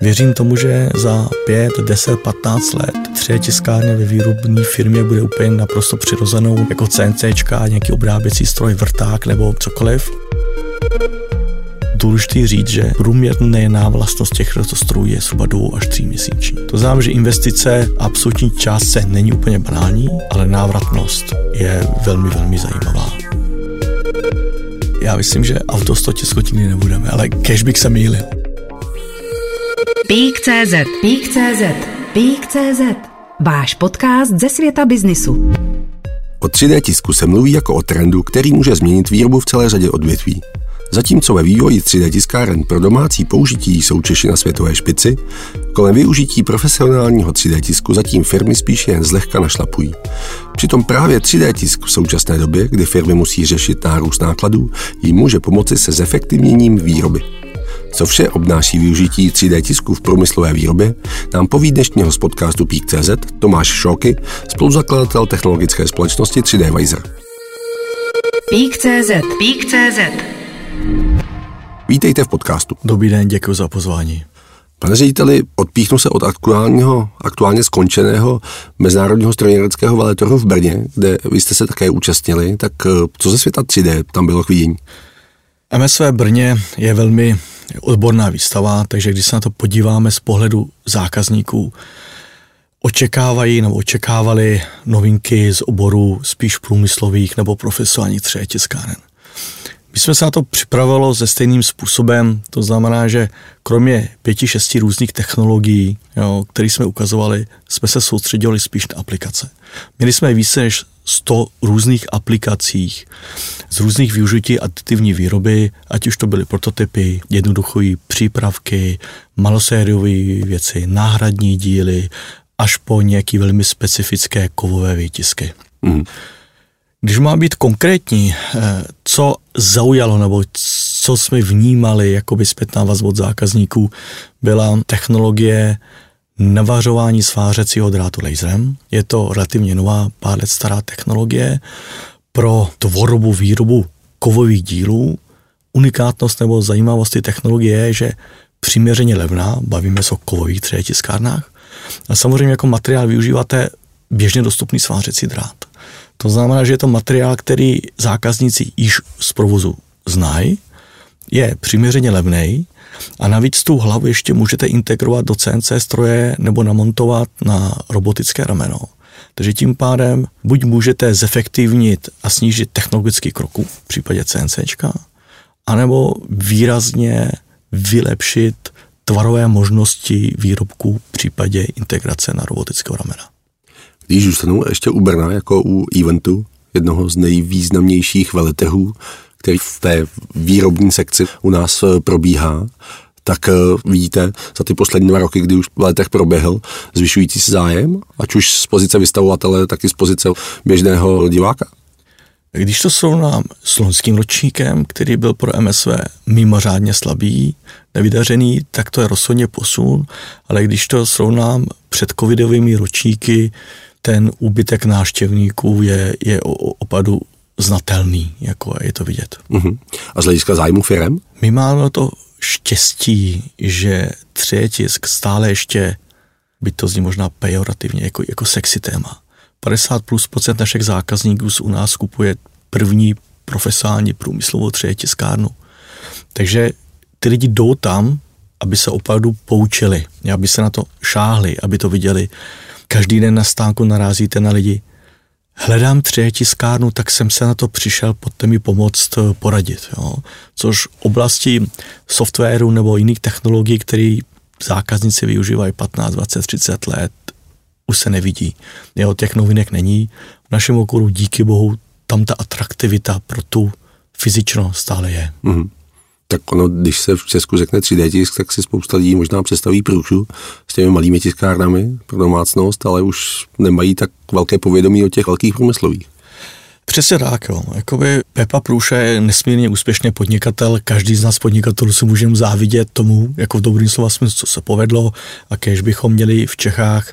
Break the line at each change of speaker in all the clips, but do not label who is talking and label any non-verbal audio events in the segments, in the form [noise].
Věřím tomu, že za 5, 10, 15 let tři tiskárny ve výrobní firmě bude úplně naprosto přirozenou, jako CNC, nějaký obráběcí stroj, vrták nebo cokoliv. Důležitý říct, že průměrná vlastnost těchto strojů je zhruba 2 až 3 měsíční. To znamená, že investice absolutní částce není úplně banální, ale návratnost je velmi, velmi zajímavá. Já myslím, že auto 100 tiskotiny nebudeme, ale cashback se mýlil.
Pík.cz Pík.cz Pík.cz Váš podcast ze světa biznisu.
O 3D tisku se mluví jako o trendu, který může změnit výrobu v celé řadě odvětví. Zatímco ve vývoji 3D tiskáren pro domácí použití jsou Češi na světové špici, kolem využití profesionálního 3D tisku zatím firmy spíše jen zlehka našlapují. Přitom právě 3D tisk v současné době, kdy firmy musí řešit nárůst nákladů, jim může pomoci se zefektivněním výroby. Co vše obnáší využití 3D tisku v průmyslové výrobě, nám poví dnešního z podcastu Peak.cz Tomáš Šoky, spoluzakladatel technologické společnosti 3D Visor.
Peak.cz Peak.cz
Vítejte v podcastu.
Dobrý den, děkuji za pozvání.
Pane řediteli, odpíchnu se od aktuálního, aktuálně skončeného mezinárodního strojírenského veletoru v Brně, kde vy jste se také účastnili, tak eh, co ze světa 3D tam bylo k vidění?
MSV Brně je velmi odborná výstava, takže když se na to podíváme z pohledu zákazníků, očekávají nebo očekávali novinky z oboru spíš průmyslových nebo profesionálních třetí tiskáren. My jsme se na to připravilo se stejným způsobem, to znamená, že kromě pěti, šesti různých technologií, které jsme ukazovali, jsme se soustředili spíš na aplikace. Měli jsme více než 100 různých aplikacích z různých využití aditivní výroby, ať už to byly prototypy, jednoduché přípravky, malosériové věci, náhradní díly, až po nějaké velmi specifické kovové výtisky. Mm. Když má být konkrétní, eh, co zaujalo nebo co jsme vnímali jako by zpětná vazba od zákazníků, byla technologie navařování svářecího drátu laserem. Je to relativně nová, pár let stará technologie pro tvorbu, výrobu kovových dílů. Unikátnost nebo zajímavost technologie je, že přiměřeně levná, bavíme se o kovových tiskárnách, a samozřejmě jako materiál využíváte běžně dostupný svářecí drát. To znamená, že je to materiál, který zákazníci již z provozu znají, je přiměřeně levný a navíc tu hlavu ještě můžete integrovat do CNC stroje nebo namontovat na robotické rameno. Takže tím pádem buď můžete zefektivnit a snížit technologický kroku v případě CNC, anebo výrazně vylepšit tvarové možnosti výrobku v případě integrace na robotického ramena.
Když zůstanu ještě u Brna jako u eventu, jednoho z nejvýznamnějších veletrhů, který v té výrobní sekci u nás eh, probíhá, tak eh, vidíte za ty poslední dva roky, kdy už letech proběhl, zvyšující se zájem, ať už z pozice vystavovatele, tak i z pozice běžného diváka?
Když to srovnám s loňským ročníkem, který byl pro MSV mimořádně slabý, nevydařený, tak to je rozhodně posun, ale když to srovnám před covidovými ročníky, ten úbytek návštěvníků je, je opadu znatelný, jako je to vidět.
Uh-huh. A z hlediska zájmu firem?
My máme to štěstí, že tisk stále ještě, by to zní možná pejorativně, jako, jako sexy téma. 50 plus procent našich zákazníků u nás kupuje první profesionální průmyslovou tiskárnu. Takže ty lidi jdou tam, aby se opravdu poučili, aby se na to šáhli, aby to viděli. Každý den na stánku narazíte na lidi. Hledám tiskárnu, tak jsem se na to přišel, pojďte mi pomoct eh, poradit. Jo. Což oblasti softwaru nebo jiných technologií, které zákazníci využívají 15, 20, 30 let, už se nevidí. Jo, těch novinek není. V našem okolu díky bohu tam ta atraktivita pro tu fyzičnost stále je. Mm-hmm
tak ono, když se v Česku řekne 3D tisk, tak si spousta lidí možná představí průšu s těmi malými tiskárnami pro domácnost, ale už nemají tak velké povědomí o těch velkých průmyslových.
Přesně tak, jo. Jakoby Pepa Průša je nesmírně úspěšný podnikatel, každý z nás podnikatelů si můžeme závidět tomu, jako v dobrým slova smyslu, co se povedlo a kež bychom měli v Čechách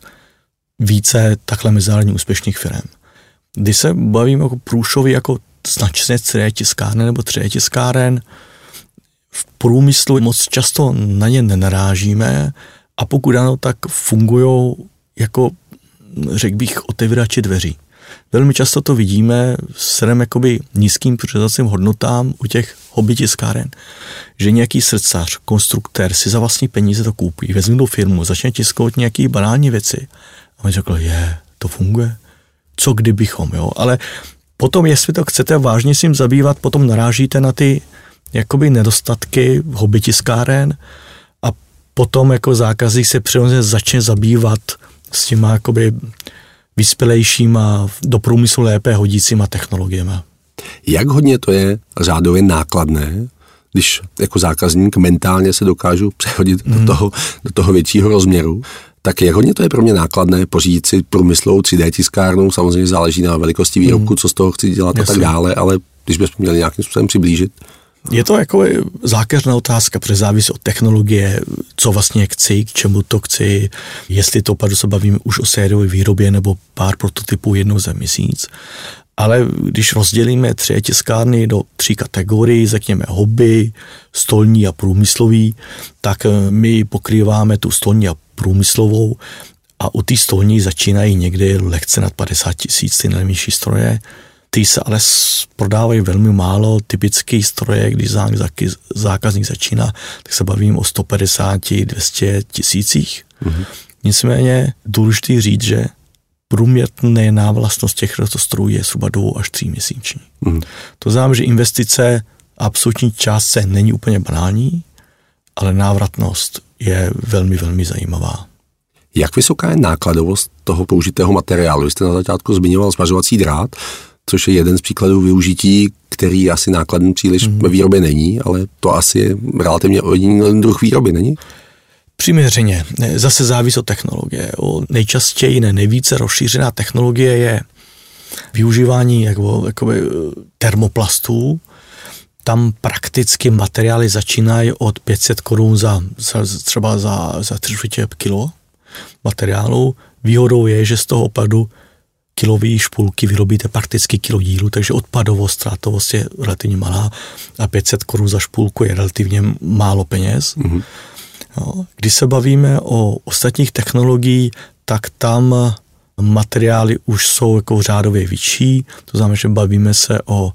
více takhle mezinárodně úspěšných firm. Když se bavím jako Průšovi jako značně 3D tiskáren nebo 3D tiskáren, v průmyslu moc často na ně nenarážíme a pokud ano, tak fungují jako, řekl bych, otevírači dveří. Velmi často to vidíme srem jakoby nízkým přiřazacím hodnotám u těch hobby tiskáren, že nějaký srdcař, konstruktér si za vlastní peníze to koupí, vezme do firmu, začne tisknout nějaký banální věci. A mi řekl, je, to funguje, co kdybychom, jo, ale potom, jestli to chcete vážně si jim zabývat, potom narážíte na ty jakoby nedostatky hobby tiskáren a potom jako zákazník se přirozeně začne zabývat s těma jakoby vyspělejšíma, do průmyslu lépe hodícíma technologiemi.
Jak hodně to je řádově nákladné, když jako zákazník mentálně se dokážu přehodit mm. do, mhm. toho, do toho většího rozměru, tak jak hodně to je pro mě nákladné pořídit si průmyslovou 3D tiskárnu, samozřejmě záleží na velikosti výrobku, mm. co z toho chci dělat Jasně. a tak dále, ale když bychom měli nějakým způsobem přiblížit.
Je to jako zákeřná otázka, protože závisí od technologie, co vlastně chci, k čemu to chci, jestli to opravdu se bavíme už o sériové výrobě nebo pár prototypů jednou za měsíc. Ale když rozdělíme tři tiskárny do tří kategorií, řekněme hobby, stolní a průmyslový, tak eh, my pokrýváme tu stolní a průmyslovou a u té stolní začínají někdy lehce nad 50 tisíc ty nejnižší stroje, ty se ale prodávají velmi málo, typické stroje, když zákazník začíná, tak se bavím o 150, 200 tisících. Mm-hmm. Nicméně důležité říct, že průměrná vlastnost těchto strojů je zhruba dvou až tří měsíční. Mm-hmm. To znamená, že investice absolutní částce není úplně banální, ale návratnost je velmi, velmi zajímavá.
Jak vysoká je nákladovost toho použitého materiálu? Vy jste na začátku zmiňoval smažovací drát což je jeden z příkladů využití, který asi nákladný příliš mm. ve výrobě není, ale to asi je relativně jediný druh výroby, není?
Přiměřeně. Zase závisí od technologie. O nejčastěji, ne nejvíce rozšířená technologie je využívání jako, jakoby, termoplastů. Tam prakticky materiály začínají od 500 korun za, za, třeba za, za 3 kilo materiálu. Výhodou je, že z toho opadu kilové špulky vyrobíte prakticky kilo dílu, takže odpadovost, ztrátovost je relativně malá a 500 korun za špulku je relativně málo peněz. Mm-hmm. Jo. Když se bavíme o ostatních technologií, tak tam materiály už jsou jako řádově vyšší, to znamená, že bavíme se o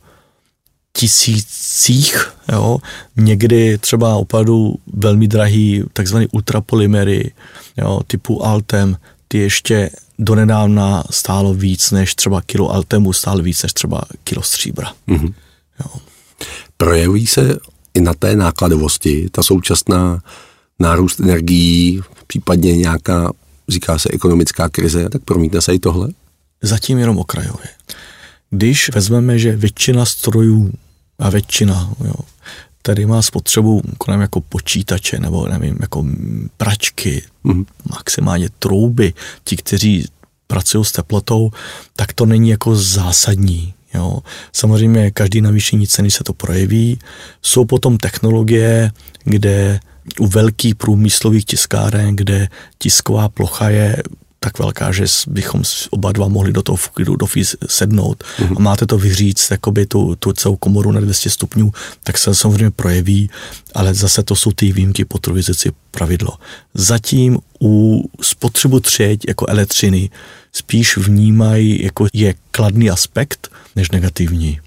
tisících, jo. někdy třeba opravdu velmi drahý takzvaný ultrapolymery jo, typu Altem, ty ještě donedávna stálo víc než třeba kilo Altemu, stálo víc než třeba kilo stříbra. Mm-hmm. Jo.
Projeví se i na té nákladovosti ta současná nárůst energií, případně nějaká, říká se, ekonomická krize, tak promítne se i tohle?
Zatím jenom okrajově. Když vezmeme, že většina strojů a většina jo, tady má spotřebu kolem jako počítače nebo nevím, jako pračky, mm. maximálně trouby, ti, kteří pracují s teplotou, tak to není jako zásadní. Jo. Samozřejmě každý navýšení ceny se to projeví. Jsou potom technologie, kde u velkých průmyslových tiskáren, kde tisková plocha je tak velká, že bychom oba dva mohli do toho klidu do fíz sednout mm-hmm. a máte to vyříct jakoby tu, tu celou komoru na 200 stupňů, tak se samozřejmě projeví, ale zase to jsou ty výjimky po trovizici pravidlo. Zatím u spotřebu třeť jako elektřiny spíš vnímají jako je kladný aspekt než negativní.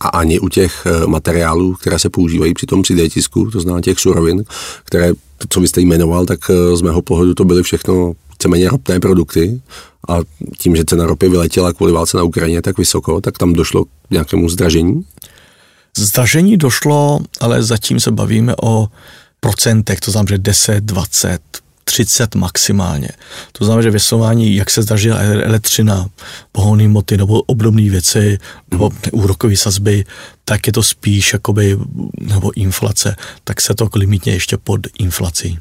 A ani u těch eh, materiálů, které se používají při tom 3D tisku, to znamená těch surovin, které, to, co vy jste jmenoval, tak eh, z mého pohledu to byly všechno víceméně ropné produkty a tím, že cena ropy vyletěla kvůli válce na Ukrajině tak vysoko, tak tam došlo k nějakému zdražení?
Zdražení došlo, ale zatím se bavíme o procentech, to znamená, že 10, 20, 30 maximálně. To znamená, že vysování, jak se zdražila elektřina, pohonné moty nebo obdobné věci, nebo úrokové sazby, tak je to spíš jakoby, nebo inflace, tak se to limitně ještě pod inflací.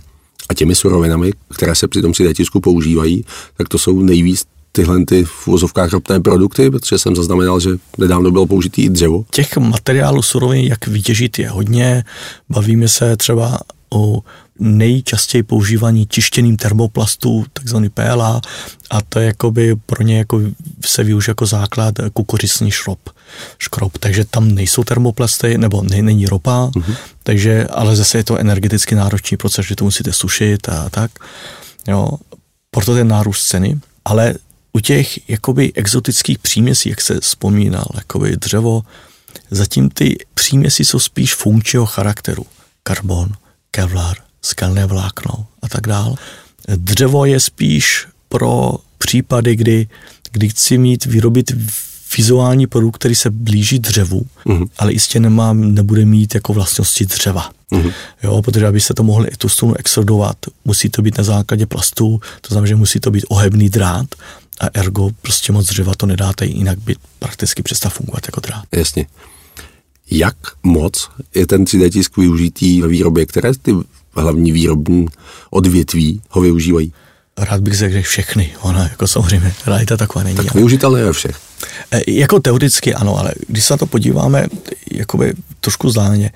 A těmi surovinami, které se při tom 3D tisku používají, tak to jsou nejvíc tyhle ty v vozovkách ropné produkty, protože jsem zaznamenal, že nedávno bylo použitý i dřevo.
Těch materiálů surovin, jak vytěžit, je hodně. Bavíme se třeba o nejčastěji používaný tištěným termoplastu, takzvaný PLA, a to je jakoby pro ně jako se využije jako základ kukuřicný šrob, škrob, takže tam nejsou termoplasty, nebo ne, není ropa, uh-huh. takže, ale zase je to energeticky náročný proces, že to musíte sušit a tak, jo, proto ten nárůst ceny, ale u těch jakoby exotických příměsí, jak se vzpomínal, jakoby dřevo, zatím ty příměsi jsou spíš funkčního charakteru. Karbon, kevlar, skalné vlákno a tak dál. Dřevo je spíš pro případy, kdy, kdy chci mít, vyrobit vizuální produkt, který se blíží dřevu, uh-huh. ale jistě nemá, nebude mít jako vlastnosti dřeva. Uh-huh. Jo, protože abyste to mohli tu strunu exodovat, musí to být na základě plastu, to znamená, že musí to být ohebný drát a ergo prostě moc dřeva to nedáte, jinak by prakticky přestal fungovat jako drát.
Jasně. Jak moc je ten 3D tisk využitý ve výrobě? Které ty hlavní výrobní odvětví ho využívají?
Rád bych řekl všechny, ona jako samozřejmě realita taková není.
Tak využitelné ve všech.
E, jako teoreticky ano, ale když se na to podíváme jakoby trošku zdáleně,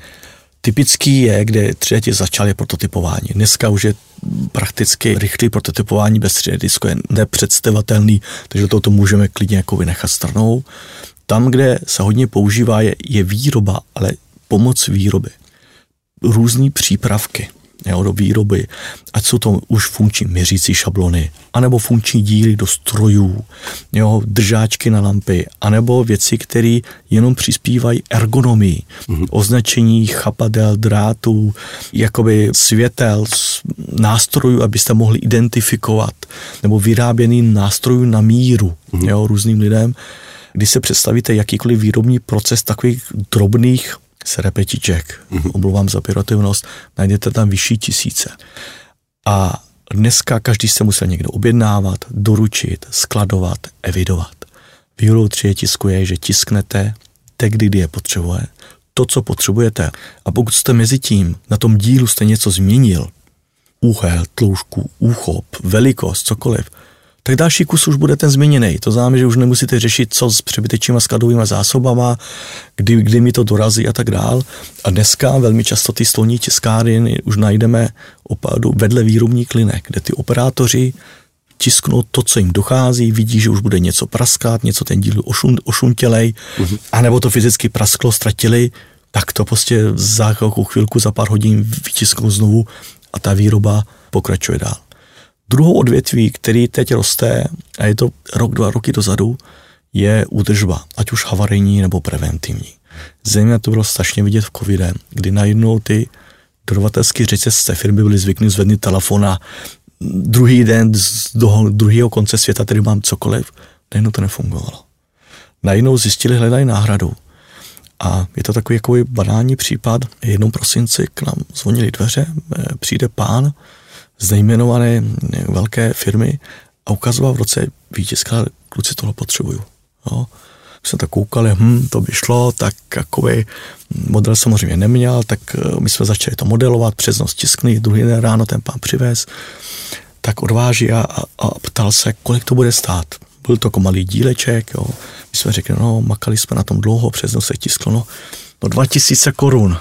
typický je, kde 3D začal je prototypování. Dneska už je prakticky rychlý prototypování bez 3D disku je nepředstavatelný, takže toto můžeme klidně jako vynechat stranou. Tam, kde se hodně používá, je, je výroba, ale pomoc výroby. Různé přípravky jo, do výroby, ať jsou to už funkční měřící šablony, anebo funkční díly do strojů, jo, držáčky na lampy, anebo věci, které jenom přispívají ergonomii, mm-hmm. označení chapadel, drátů, jakoby světel, nástrojů, abyste mohli identifikovat, nebo vyráběný nástrojů na míru mm-hmm. jo, různým lidem. Když se představíte jakýkoliv výrobní proces takových drobných serepetiček, mm-hmm. omlouvám za pyrotivnost, najdete tam vyšší tisíce. A dneska každý se musel někdo objednávat, doručit, skladovat, evidovat. Výhodou tři tisku je, že tisknete tak, kdy je potřebuje, to, co potřebujete. A pokud jste mezi tím na tom dílu jste něco změnil, úhel, tloušku, úchop, velikost, cokoliv, tak další kus už bude ten změněný. To znamená, že už nemusíte řešit, co s přebytečnými skladovými zásobama, kdy, kdy mi to dorazí a tak dál. A dneska velmi často ty stolní tiskárny už najdeme opravdu vedle výrobních linek, kde ty operátoři tisknou to, co jim dochází, vidí, že už bude něco praskat, něco ten díl ošun, ošuntělej, uh-huh. anebo to fyzicky prasklo, ztratili, tak to prostě za chvilku, za pár hodin vytisknou znovu a ta výroba pokračuje dál. Druhou odvětví, který teď roste, a je to rok, dva roky dozadu, je údržba, ať už havarijní nebo preventivní. Zejména to bylo strašně vidět v covidem, kdy najednou ty dodavatelské řetězce firmy byly zvyklí zvednout telefon a druhý den z toho druhého konce světa, který mám cokoliv, najednou to nefungovalo. Najednou zjistili, hledají náhradu. A je to takový jako banální případ. Jednou prosinci k nám zvonili dveře, eh, přijde pán, z nejmenované velké firmy a ukazoval v roce vítězka, kluci tohle potřebuju. Jo. Jsme tak koukali, hm, to by šlo, tak jakoby model samozřejmě neměl, tak eh, my jsme začali to modelovat, přes noc tiskný, druhý den ráno ten pán přivez, tak odváží a, a, a ptal se, kolik to bude stát. Byl to jako malý díleček, jo. My jsme řekli, no, makali jsme na tom dlouho, přes noc se tisklo, no, no 2000 korun.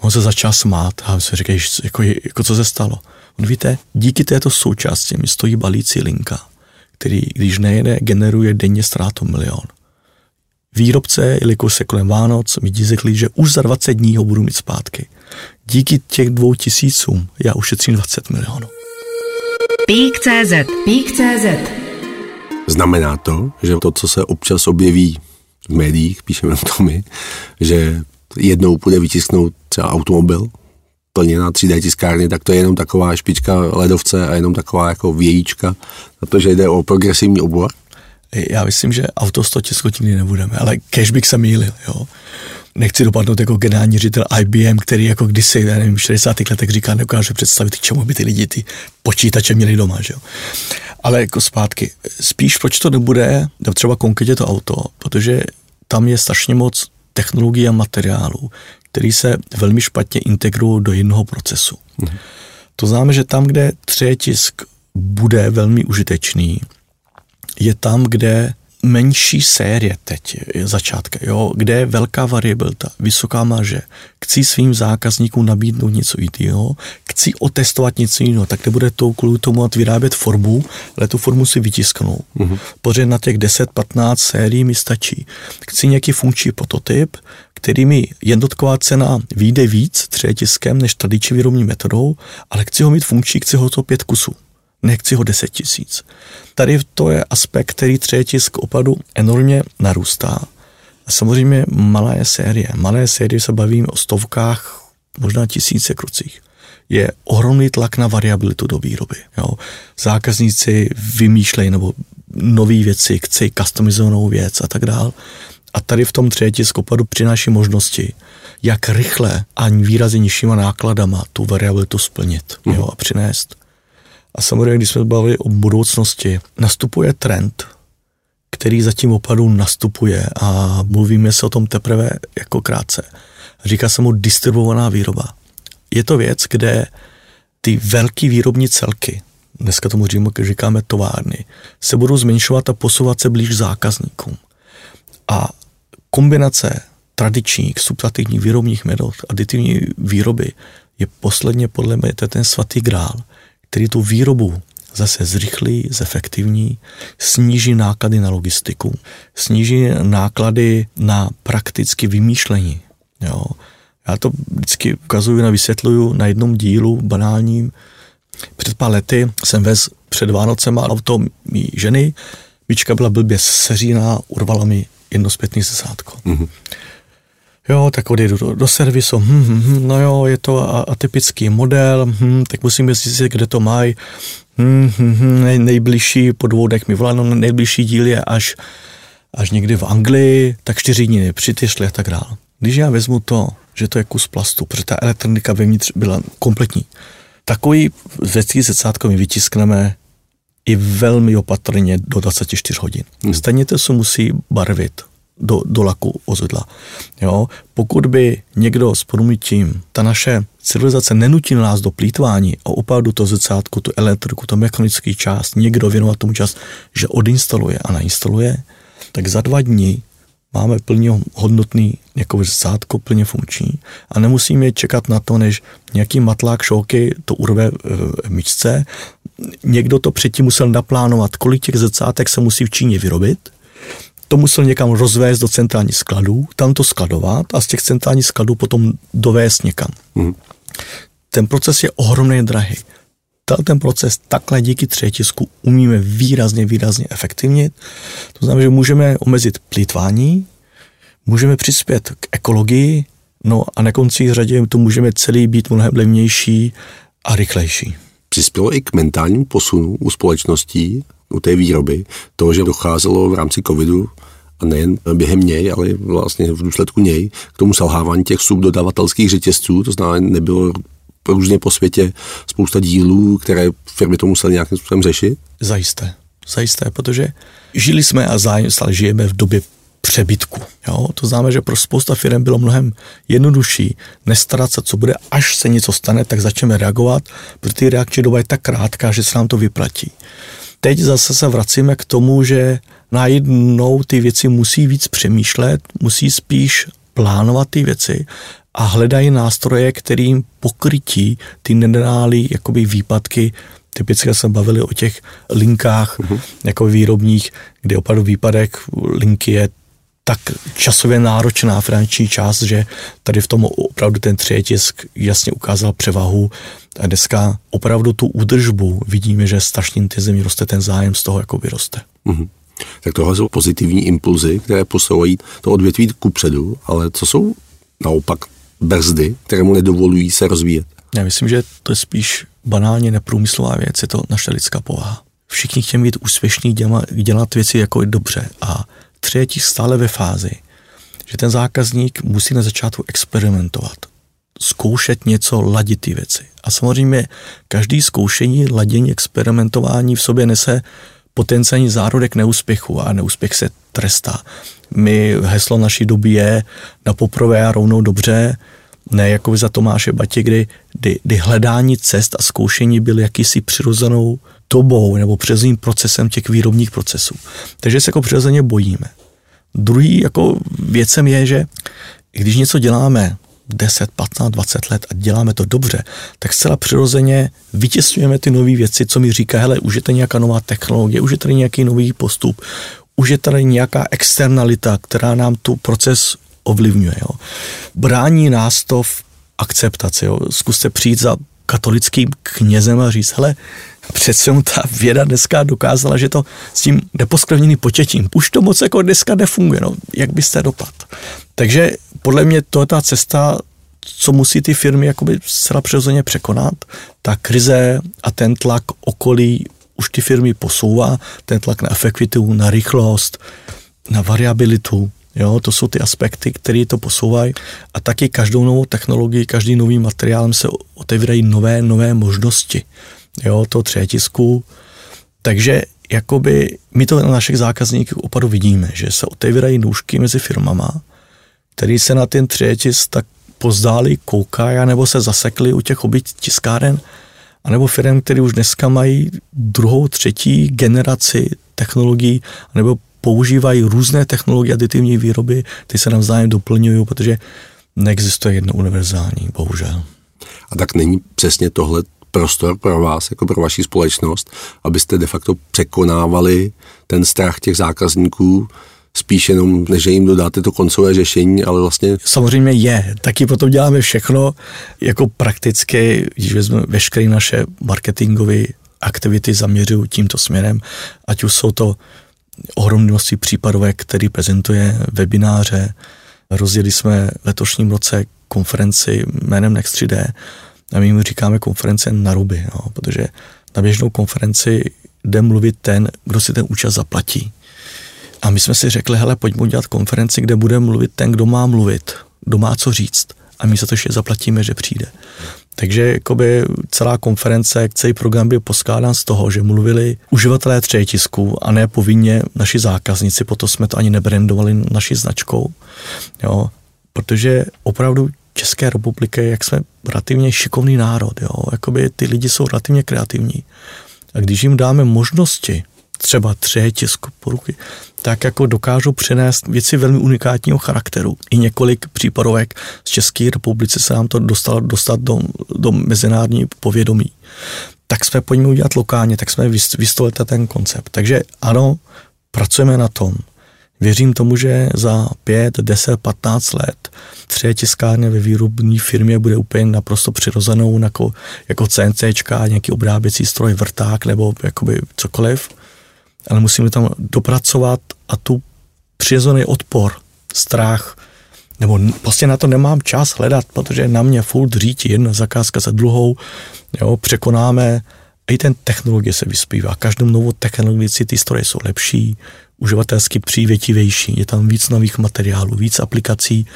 On se začal smát a jsme řekli, jako, jako co se stalo. On víte, díky této součásti mi stojí balící linka, který, když nejede, generuje denně ztrátu milion. Výrobce, jelikož se kolem Vánoc, mi řekli, že už za 20 dní ho budu mít zpátky. Díky těch dvou tisícům já ušetřím 20 milionů.
Pík.cz Pík.cz
Znamená to, že to, co se občas objeví v médiích, píšeme o tom my, že jednou půjde vytisknout třeba automobil, plně na 3D tiskárny, tak to je jenom taková špička ledovce a jenom taková jako vějíčka, protože jde o progresivní obor.
Já myslím, že auto 100 tiskot nebudeme, ale cash bych se mýlil, jo. Nechci dopadnout jako generální ředitel IBM, který jako kdysi, já nevím, v 60. letech říká, nedokáže představit, k čemu by ty lidi ty počítače měli doma, že jo. Ale jako zpátky, spíš proč to nebude, třeba konkrétně to auto, protože tam je strašně moc technologií a materiálů, který se velmi špatně integrují do jednoho procesu. Mhm. To znamená, že tam, kde tisk bude velmi užitečný, je tam, kde menší série teď, začátka, jo, kde je velká variabilita, vysoká marže, chci svým zákazníkům nabídnout něco jiného, chci otestovat něco jiného, tak nebude to kvůli tomu vyrábět formu, ale tu formu si vytisknou. Mm-hmm. Pořád na těch 10-15 sérií mi stačí. Chci nějaký funkční prototyp, který mi jednotková cena vyjde víc třetiskem než tradiční výrobní metodou, ale chci ho mít funkční, chci ho to pět kusů nechci ho 10 tisíc. Tady to je aspekt, který třetisk opravdu enormně narůstá. A samozřejmě malé série. Malé série se bavíme o stovkách, možná tisíce krucích. Je ohromný tlak na variabilitu do výroby. Jo. Zákazníci vymýšlejí nebo nové věci, chci customizovanou věc a tak dál. A tady v tom třetisk opravdu přináší možnosti, jak rychle a výrazně nižšíma nákladama tu variabilitu splnit jo, mhm. a přinést. A samozřejmě, když jsme bavili o budoucnosti, nastupuje trend, který zatím opravdu nastupuje a mluvíme se o tom teprve jako krátce. Říká se mu distribuovaná výroba. Je to věc, kde ty velký výrobní celky, dneska tomu říkáme továrny, se budou zmenšovat a posouvat se blíž zákazníkům. A kombinace tradičních subtrativních výrobních metod, aditivní výroby je posledně podle mě ten svatý grál, který tu výrobu zase zrychlí, zefektivní, sníží náklady na logistiku, sníží náklady na praktické vymýšlení. Jo. Já to vždycky ukazuju a vysvětluju na jednom dílu banálním. Před pár lety jsem vez před Vánocema auto mý ženy, Míčka byla blbě seříná, urvala mi jedno zpětný zesátko. Mm-hmm. Jo, tak odjedu do, do servisu, hm, hm, hm, no jo, je to atypický model, hm, tak musím zjistit, kde to mají. Hm, hm, hm, nej, nejbližší po dvou dech mi volanou, nejbližší díl je až, až někdy v Anglii, tak čtyři dny přityšli a tak dále. Když já vezmu to, že to je kus plastu, protože ta elektronika vevnitř byla kompletní, takový věcí zrcátko my vytiskneme i velmi opatrně do 24 hodin. Hmm. Stejně to se musí barvit do, do laku vozidla. Jo? Pokud by někdo s podumítím, ta naše civilizace nenutila nás do plítvání a opravdu to zrcátko, tu elektriku, tu mechanický část, někdo věnovat tomu čas, že odinstaluje a nainstaluje, tak za dva dny máme plně hodnotný jako zrcátko, plně funkční a nemusíme čekat na to, než nějaký matlák šoky to urve v myčce. Někdo to předtím musel naplánovat, kolik těch zrcátek se musí v Číně vyrobit, to musel někam rozvést do centrálních skladů, tam to skladovat a z těch centrálních skladů potom dovést někam. Mm. Ten proces je ohromně drahý. Ten proces takhle díky třetisku umíme výrazně, výrazně efektivnit. To znamená, že můžeme omezit plítvání, můžeme přispět k ekologii, no a na konci řadě to můžeme celý být mnohem levnější a rychlejší.
Přispělo i k mentálnímu posunu u společností u té výroby, to, že docházelo v rámci covidu a nejen během něj, ale vlastně v důsledku něj, k tomu selhávání těch subdodavatelských řetězců, to znamená, nebylo různě po světě spousta dílů, které firmy to musely nějakým způsobem řešit?
Zajisté, zajisté, protože žili jsme a stále žijeme v době přebytku. Jo? To znamená, že pro spousta firm bylo mnohem jednodušší nestarat se, co bude, až se něco stane, tak začneme reagovat, protože ty reakční doba je tak krátká, že se nám to vyplatí. Teď zase se vracíme k tomu, že najednou ty věci musí víc přemýšlet, musí spíš plánovat ty věci a hledají nástroje, kterým pokrytí ty nedály jakoby výpadky Typicky jsme bavili o těch linkách uh-huh. jako výrobních, kde opravdu výpadek linky je tak časově náročná finanční část, že tady v tom opravdu ten třetisk jasně ukázal převahu a dneska opravdu tu údržbu vidíme, že strašně intenzivně roste ten zájem z toho, jako vyroste. Mm-hmm.
Tak tohle jsou pozitivní impulzy, které posouvají to odvětví ku předu, ale co jsou naopak brzdy, které mu nedovolují se rozvíjet?
Já myslím, že to je spíš banálně neprůmyslová věc, je to naše lidská povaha. Všichni chtějí být úspěšní, dělat věci jako je dobře a třetí stále ve fázi, že ten zákazník musí na začátku experimentovat, zkoušet něco, ladit ty věci. A samozřejmě každý zkoušení, ladění, experimentování v sobě nese potenciální zárodek neúspěchu a neúspěch se trestá. My, heslo naší doby je na poprvé a rovnou dobře, Ne jako za Tomáše Batě, kdy, kdy, kdy hledání cest a zkoušení byly jakýsi přirozenou dobou nebo přirozeným procesem těch výrobních procesů. Takže se jako přirozeně bojíme. Druhý jako věcem je, že když něco děláme 10, 15, 20 let a děláme to dobře, tak zcela přirozeně vytěsňujeme ty nové věci, co mi říká, hele, už je tady nějaká nová technologie, už je tady nějaký nový postup, už je tady nějaká externalita, která nám tu proces ovlivňuje. Jo. Brání nás to v akceptaci. Jo. Zkuste přijít za katolickým knězem a říct, hele, přece ta věda dneska dokázala, že to s tím neposkrevněným početím, už to moc jako dneska nefunguje, no, jak byste dopad. Takže podle mě to je ta cesta, co musí ty firmy jakoby zcela přirozeně překonat, ta krize a ten tlak okolí už ty firmy posouvá, ten tlak na efektivitu, na rychlost, na variabilitu, Jo, to jsou ty aspekty, které to posouvají. A taky každou novou technologii, každý nový materiálem se otevírají nové, nové možnosti jo, toho třetisku. Takže jakoby my to na našich zákazníků opravdu vidíme, že se otevírají nůžky mezi firmama, který se na ten třetisk tak pozdáli, koukají, nebo se zasekli u těch obyt tiskáren, anebo firm, které už dneska mají druhou, třetí generaci technologií, nebo používají různé technologie aditivní výroby, ty se navzájem doplňují, protože neexistuje jedno univerzální, bohužel.
A tak není přesně tohle prostor pro vás, jako pro vaši společnost, abyste de facto překonávali ten strach těch zákazníků, spíš jenom, než jim dodáte to koncové řešení, ale vlastně...
Samozřejmě je, taky potom děláme všechno jako prakticky, když vezmeme veškeré naše marketingové aktivity zaměřují tímto směrem, ať už jsou to ohromné množství případovek, který prezentuje webináře. Rozjeli jsme v letošním roce konferenci jménem Next 3D a my mu říkáme konference na ruby, no, protože na běžnou konferenci jde mluvit ten, kdo si ten účast zaplatí. A my jsme si řekli, hele, pojďme udělat konferenci, kde bude mluvit ten, kdo má mluvit, kdo má co říct. A my za to ještě zaplatíme, že přijde. Takže jakoby celá konference, celý program byl poskládán z toho, že mluvili uživatelé tisku a ne povinně naši zákazníci, proto jsme to ani nebrandovali naší značkou, jo, protože opravdu České republiky, jak jsme relativně šikovný národ, jo, jakoby ty lidi jsou relativně kreativní. A když jim dáme možnosti, třeba tři tisku poruky, tak jako dokážou přinést věci velmi unikátního charakteru. I několik případovek z České republice se nám to dostalo dostat do, do mezinárodní povědomí. Tak jsme pojďme udělat lokálně, tak jsme vystolili ten koncept. Takže ano, pracujeme na tom. Věřím tomu, že za 5, 10, 15 let tři tiskárny ve výrobní firmě bude úplně naprosto přirozenou jako, jako CNC, nějaký obráběcí stroj, vrták nebo jakoby cokoliv. Ale musíme tam dopracovat a tu přirozený odpor, strach, nebo prostě na to nemám čas hledat, protože na mě furt řítí jedna zakázka za druhou, jo, překonáme, i ten technologie se vyspívá, každou novou technologii ty stroje jsou lepší, uživatelsky přívětivější, je tam víc nových materiálů, víc aplikací,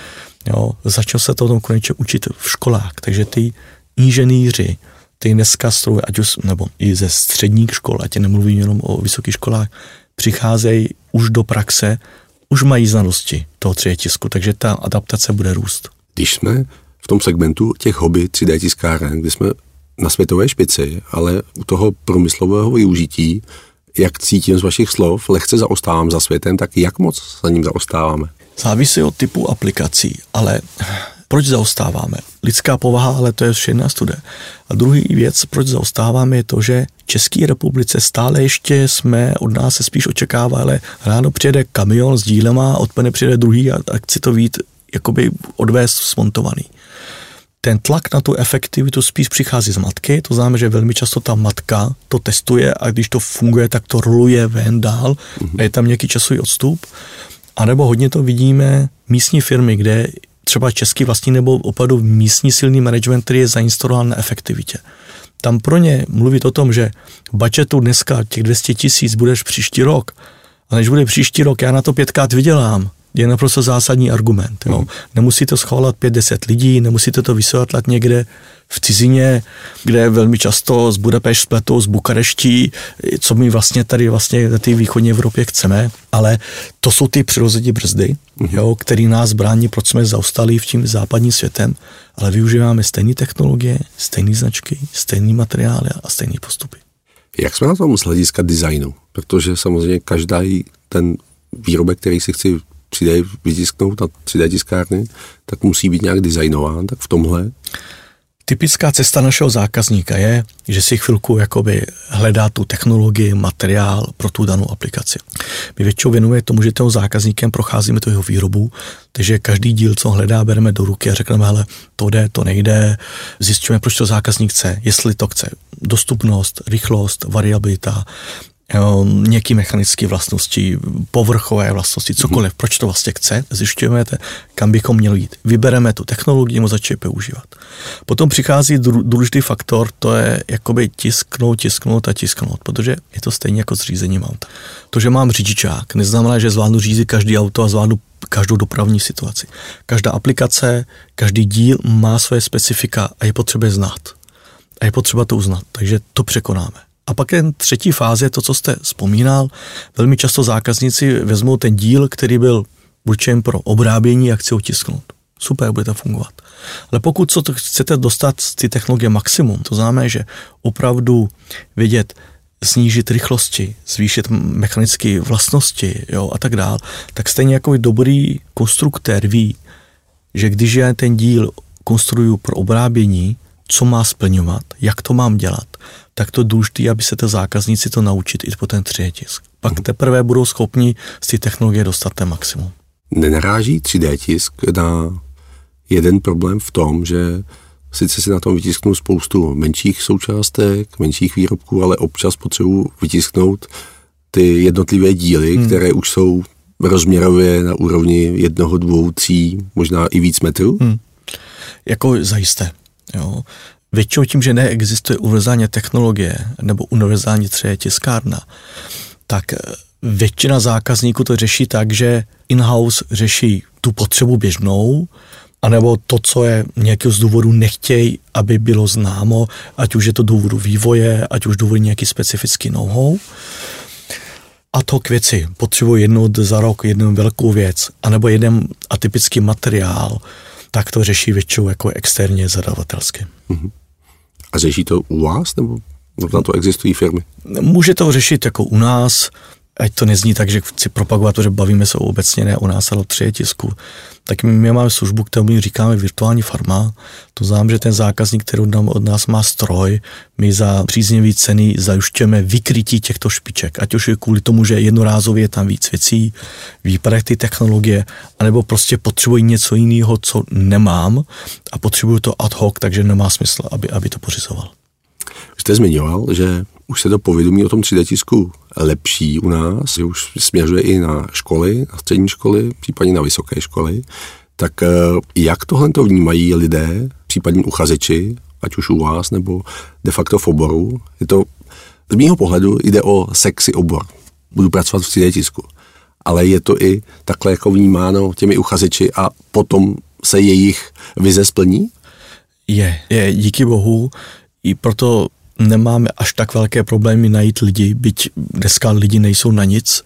jo, začal se to tom konečně učit v školách, takže ty inženýři, ty dneska stroje, ať už, nebo i ze středních škol, ať nemluvím jenom o vysokých školách, přicházejí už do praxe, už mají znalosti toho 3D tisku, takže ta adaptace bude růst.
Když jsme v tom segmentu těch hobby 3D tiskáren, kdy jsme na světové špici, ale u toho průmyslového využití, jak cítím z vašich slov, lehce zaostávám za světem, tak jak moc za ním zaostáváme?
Závisí od typu aplikací, ale proč zaostáváme? Lidská povaha, ale to je všechna studie. A druhý věc, proč zaostáváme, je to, že v České republice stále ještě jsme, od nás se spíš očekává, ale ráno přijede kamion s dílema, odpoledne přijede druhý a, a chci to vít jakoby odvést smontovaný. Ten tlak na tu efektivitu spíš přichází z matky, to znamená, že velmi často ta matka to testuje a když to funguje, tak to roluje ven dál a je tam nějaký časový odstup. A nebo hodně to vidíme místní firmy, kde třeba český vlastní nebo opravdu místní silný management, který je zainstalován na efektivitě. Tam pro ně mluvit o tom, že v budgetu dneska těch 200 tisíc budeš příští rok, a než bude příští rok, já na to pětkrát vydělám, je naprosto zásadní argument. Jo. Mm. Nemusíte schválat 5-10 lidí, nemusíte to vysvětlat někde v cizině, kde velmi často z Budapešť spletou z Bukareští, co my vlastně tady vlastně na té východní Evropě chceme, ale to jsou ty přirozené brzdy, mm. jo, který nás brání, proč jsme zaostali v tím západním světem, ale využíváme stejné technologie, stejné značky, stejné materiály a stejné postupy.
Jak jsme na tom z hlediska designu? Protože samozřejmě každá ten výrobek, který si chci 3D vytisknout na 3D tiskárny, tak musí být nějak designován, tak v tomhle.
Typická cesta našeho zákazníka je, že si chvilku jakoby hledá tu technologii, materiál pro tu danou aplikaci. My většinou věnujeme tomu, že toho zákazníkem procházíme tu jeho výrobu, takže každý díl, co hledá, bereme do ruky a řekneme, hele, to jde, to nejde, zjistíme, proč to zákazník chce, jestli to chce dostupnost, rychlost, variabilita, nějaký mechanické vlastnosti, povrchové vlastnosti, cokoliv, mm-hmm. proč to vlastně chce, zjišťujeme, kam bychom měli jít. Vybereme tu technologii, mu začít používat. Potom přichází důležitý faktor, to je jakoby tisknout, tisknout a tisknout, protože je to stejně jako s řízením auta. To, že mám řidičák, neznamená, že zvládnu řídit každý auto a zvládnu každou dopravní situaci. Každá aplikace, každý díl má své specifika a je potřeba znát. A je potřeba to uznat, takže to překonáme. A pak je třetí fáze, to, co jste vzpomínal. Velmi často zákazníci vezmou ten díl, který byl určen pro obrábění a chci ho tisknout. Super, bude to fungovat. Ale pokud co chcete dostat z té technologie maximum, to znamená, že opravdu vědět, snížit rychlosti, zvýšit mechanické vlastnosti jo, a tak dál, tak stejně jako dobrý konstruktér ví, že když já ten díl konstruju pro obrábění, co má splňovat, jak to mám dělat, tak to důležité, aby se to zákazníci to naučit i po ten tisk. Pak mhm. teprve budou schopni z té technologie dostat ten maximum.
Nenaráží 3D tisk na jeden problém v tom, že sice si na tom vytisknu spoustu menších součástek, menších výrobků, ale občas potřebuji vytisknout ty jednotlivé díly, hmm. které už jsou rozměrově na úrovni jednoho, dvou, tří, možná i víc metrů? Hmm.
Jako zajisté. Jo. Většinou tím, že neexistuje univerzální technologie nebo univerzální třeba tiskárna, tak eh, většina zákazníků to řeší tak, že in-house řeší tu potřebu běžnou, anebo to, co je nějakého z důvodu nechtějí, aby bylo známo, ať už je to důvodu vývoje, ať už důvodu nějaký specifický know-how. A to k věci. Potřebuji jednou za rok jednu velkou věc, anebo jeden atypický materiál, tak to řeší většinou jako externě zadavatelsky. Mm-hmm.
A řeší to u vás, nebo na to existují firmy?
Může to řešit jako u nás, ať to nezní tak, že chci propagovat, protože bavíme se obecně ne o nás, ale o tři tisku, tak my máme službu, kterou my říkáme virtuální farma. To znamená, že ten zákazník, který od nás má stroj, my za příznivý ceny zajišťujeme vykrytí těchto špiček, ať už je kvůli tomu, že jednorázově je tam víc věcí, výpadek ty technologie, anebo prostě potřebují něco jiného, co nemám a potřebuju to ad hoc, takže nemá smysl, aby, aby to pořizoval.
Jste zmiňoval, že už se to povědomí o tom 3D tisku lepší u nás, už směřuje i na školy, na střední školy, případně na vysoké školy. Tak eh, jak tohle to vnímají lidé, případně uchazeči, ať už u vás nebo de facto v oboru? Je to, z mého pohledu jde o sexy obor. Budu pracovat v 3D tisku. Ale je to i takhle jako vnímáno těmi uchazeči a potom se jejich vize splní?
Je, je, díky bohu. I proto nemáme až tak velké problémy najít lidi, byť dneska lidi nejsou na nic,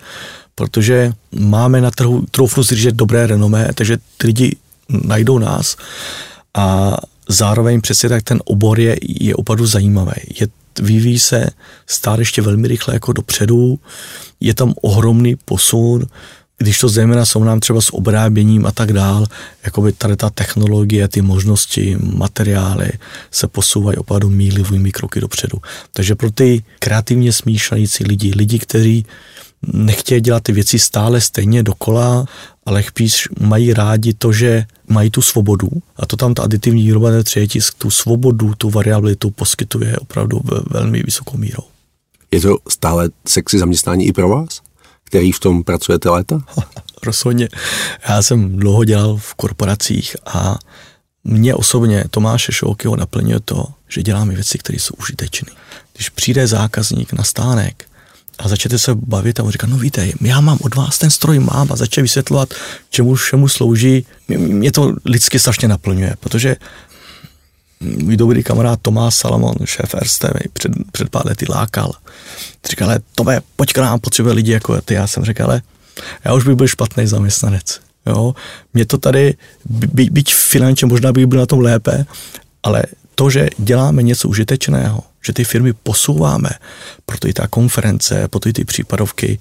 protože máme na trhu, troufnu si říct, dobré renomé, takže ty lidi najdou nás a zároveň přesně tak ten obor je, je opravdu zajímavý. Je, vyvíjí se stále ještě velmi rychle jako dopředu, je tam ohromný posun, když to zejména nám třeba s obráběním a tak dál, jako by tady ta technologie, ty možnosti, materiály se posouvají opravdu mílivými kroky dopředu. Takže pro ty kreativně smýšlející lidi, lidi, kteří nechtějí dělat ty věci stále stejně dokola, ale spíš mají rádi to, že mají tu svobodu a to tam ta aditivní výroba ten třetí tu svobodu, tu variabilitu poskytuje opravdu velmi vysokou mírou.
Je to stále sexy zaměstnání i pro vás? Který v tom pracujete léta? [laughs]
Rozhodně. Já jsem dlouho dělal v korporacích a mě osobně Tomáše Šoukyho naplňuje to, že děláme věci, které jsou užitečné. Když přijde zákazník na stánek a začnete se bavit a on říká, no víte, já mám od vás ten stroj mám a začne vysvětlovat, čemu všemu slouží. Mě to lidsky strašně naplňuje, protože můj dobrý kamarád Tomás Salamon, šéf RST, před, před pár lety lákal. Říkal, ale Tome, pojď k nám, potřebuje lidi jako ty. Já jsem řekl, ale já už bych byl špatný zaměstnanec. Jo? Mě to tady, by, byť finančně možná bych byl na tom lépe, ale to, že děláme něco užitečného, že ty firmy posouváme, proto i ta konference, proto i ty případovky,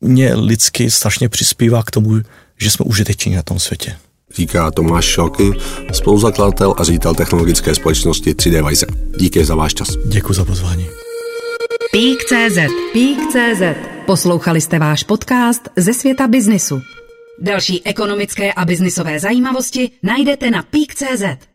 mě lidsky strašně přispívá k tomu, že jsme užiteční na tom světě.
Říká Tomáš Šalky, spoluzakladatel a ředitel technologické společnosti 3D Wiser. Díky za váš čas.
Děkuji za pozvání.
Pík.cz Pík.cz Poslouchali jste váš podcast ze světa biznisu. Další ekonomické a biznisové zajímavosti najdete na Pík.cz.